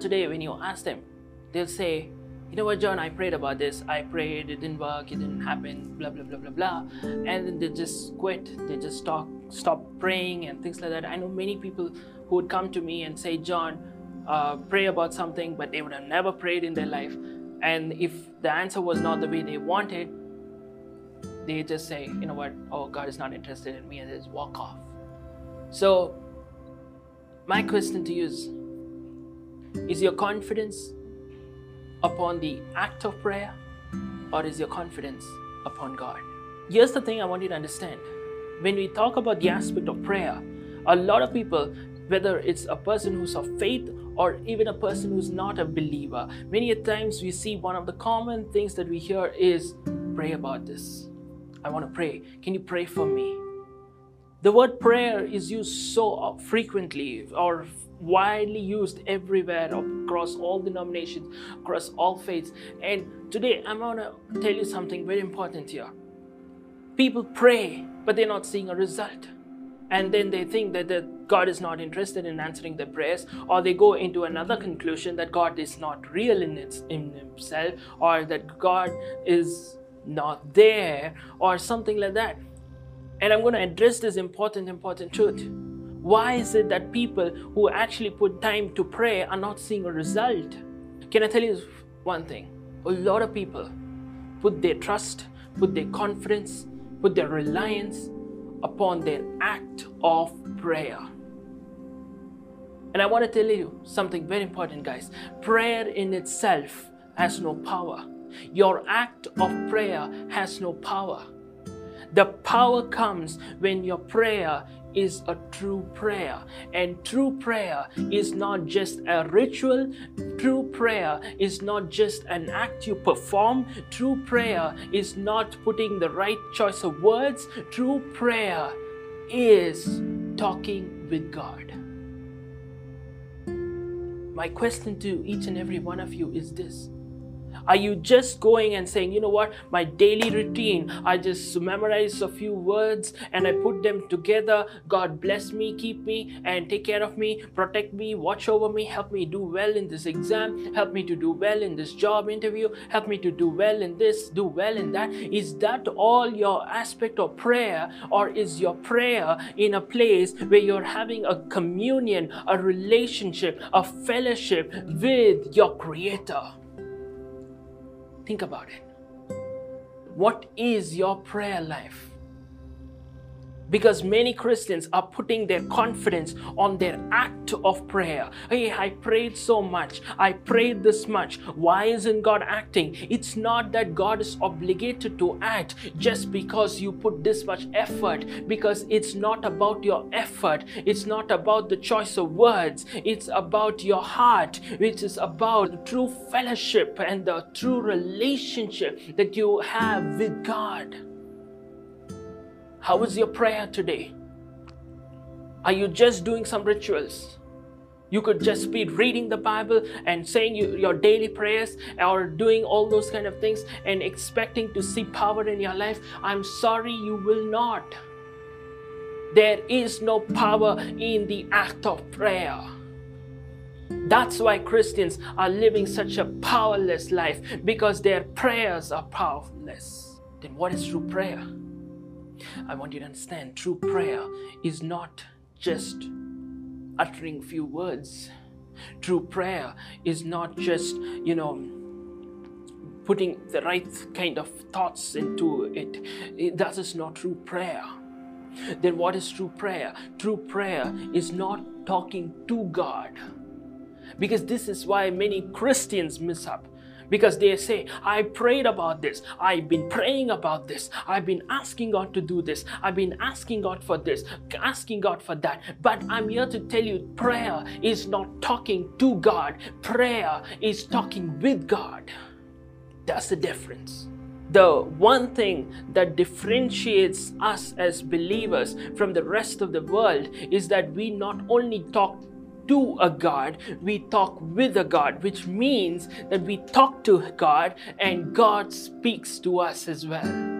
Today, when you ask them, they'll say, you know what, John, I prayed about this. I prayed, it didn't work, it didn't happen, blah, blah, blah, blah, blah. And then they just quit. They just stop, stop praying and things like that. I know many people who would come to me and say, John, uh, pray about something, but they would have never prayed in their life. And if the answer was not the way they wanted, they just say, you know what, oh, God is not interested in me, and they just walk off. So, my question to you is, is your confidence upon the act of prayer or is your confidence upon God? Here's the thing I want you to understand. When we talk about the aspect of prayer, a lot of people, whether it's a person who's of faith or even a person who's not a believer, many times we see one of the common things that we hear is pray about this. I want to pray. Can you pray for me? The word prayer is used so frequently or widely used everywhere across all denominations, across all faiths. And today I'm going to tell you something very important here. People pray, but they're not seeing a result. And then they think that, that God is not interested in answering their prayers, or they go into another conclusion that God is not real in, its, in Himself, or that God is not there, or something like that. And I'm going to address this important, important truth. Why is it that people who actually put time to pray are not seeing a result? Can I tell you one thing? A lot of people put their trust, put their confidence, put their reliance upon their act of prayer. And I want to tell you something very important, guys. Prayer in itself has no power. Your act of prayer has no power. The power comes when your prayer is a true prayer. And true prayer is not just a ritual, true prayer is not just an act you perform, true prayer is not putting the right choice of words, true prayer is talking with God. My question to each and every one of you is this are you just going and saying, you know what, my daily routine, I just memorize a few words and I put them together. God bless me, keep me, and take care of me, protect me, watch over me, help me do well in this exam, help me to do well in this job interview, help me to do well in this, do well in that. Is that all your aspect of prayer, or is your prayer in a place where you're having a communion, a relationship, a fellowship with your Creator? Think about it. What is your prayer life? Because many Christians are putting their confidence on their act of prayer. Hey, I prayed so much. I prayed this much. Why isn't God acting? It's not that God is obligated to act just because you put this much effort, because it's not about your effort. It's not about the choice of words. It's about your heart, which is about true fellowship and the true relationship that you have with God. How was your prayer today? Are you just doing some rituals? You could just be reading the Bible and saying you, your daily prayers or doing all those kind of things and expecting to see power in your life. I'm sorry, you will not. There is no power in the act of prayer. That's why Christians are living such a powerless life because their prayers are powerless. Then, what is true prayer? I want you to understand true prayer is not just uttering few words. True prayer is not just, you know, putting the right kind of thoughts into it, it that is not true prayer. Then what is true prayer? True prayer is not talking to God. Because this is why many Christians miss up because they say, I prayed about this. I've been praying about this. I've been asking God to do this. I've been asking God for this, asking God for that. But I'm here to tell you prayer is not talking to God, prayer is talking with God. That's the difference. The one thing that differentiates us as believers from the rest of the world is that we not only talk to a God, we talk with a God, which means that we talk to God and God speaks to us as well.